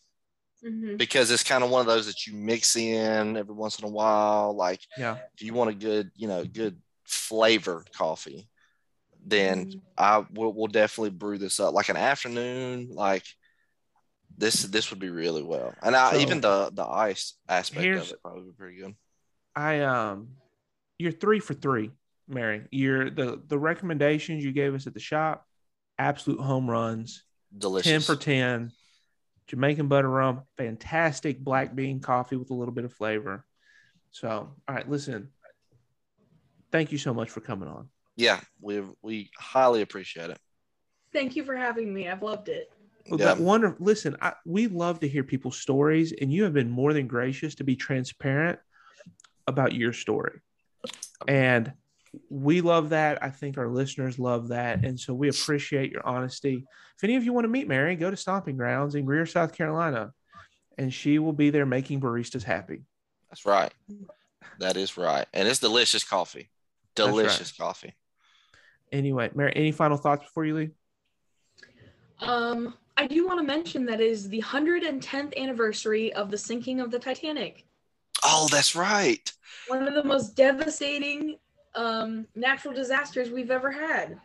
Mhm. because it's kind of one of those that you mix in every once in a while. Like yeah, if you want a good, you know, good flavored coffee, then Mhm. I will we'll definitely brew this up like an afternoon. Like this this would be really well, and I, So- even the the ice aspect of it probably be pretty good. I um, you're three for three, Mary. You're the the recommendations you gave us at the shop, absolute home runs. Delicious. 10 for 10. Jamaican butter rum, fantastic black bean coffee with a little bit of flavor. So, all right, listen. Thank you so much for coming on. Yeah, we we highly appreciate it. Thank you for having me. I've loved it. Well, Yeah. that wonder, listen, I, we love to hear people's stories, and you have been more than gracious to be transparent about your story. And we love that. I think our listeners love that. And so we appreciate your honesty. If any of you want to meet Mary, go to Stomping Grounds in Greer, South Carolina, and she will be there making baristas happy. That's right. That is right, and it's delicious coffee. That's right. Delicious coffee. Anyway, Mary, any final thoughts before you leave? Um, I do want to mention that is the 110th anniversary of the sinking of the Titanic. Oh, that's right. One of the most devastating um, natural disasters we've ever had.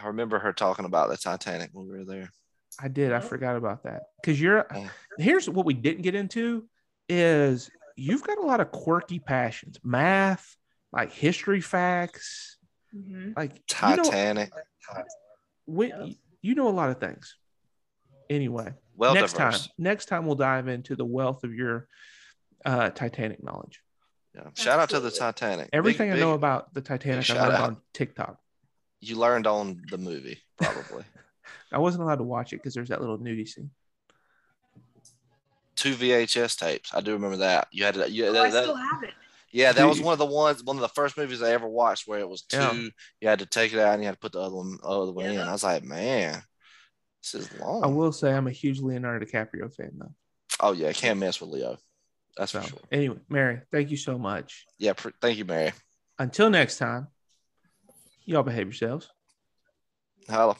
I remember her talking about the Titanic when we were there. I did. I forgot about that. Because you're Yeah. here's what we didn't get into is you've got a lot of quirky passions, math, like history facts, Mhm. like you know, Titanic. you know a lot of things. Anyway, Well next diverse. time, next time we'll dive into the wealth of your uh, Titanic knowledge. Yeah. Shout out to the Titanic. Everything Big- I know big- about the Titanic, I shout learned out. on TikTok. you learned on the movie, probably. I wasn't allowed to watch it because there's that little nudie scene. Two VHS tapes. I do remember that. You had to. You, Oh, that, I that- still have it. yeah, that was one of the ones. One of the first movies I ever watched where it was two. Yeah. You had to take it out and you had to put the other one, other one in. I was like, man, this is long. I will say I'm a huge Leonardo DiCaprio fan though. Oh yeah, I can't mess with Leo. That's so, for sure. Anyway, Mary, thank you so much. Yeah, pr- thank you, Mary. Until next time, y'all behave yourselves. Holla.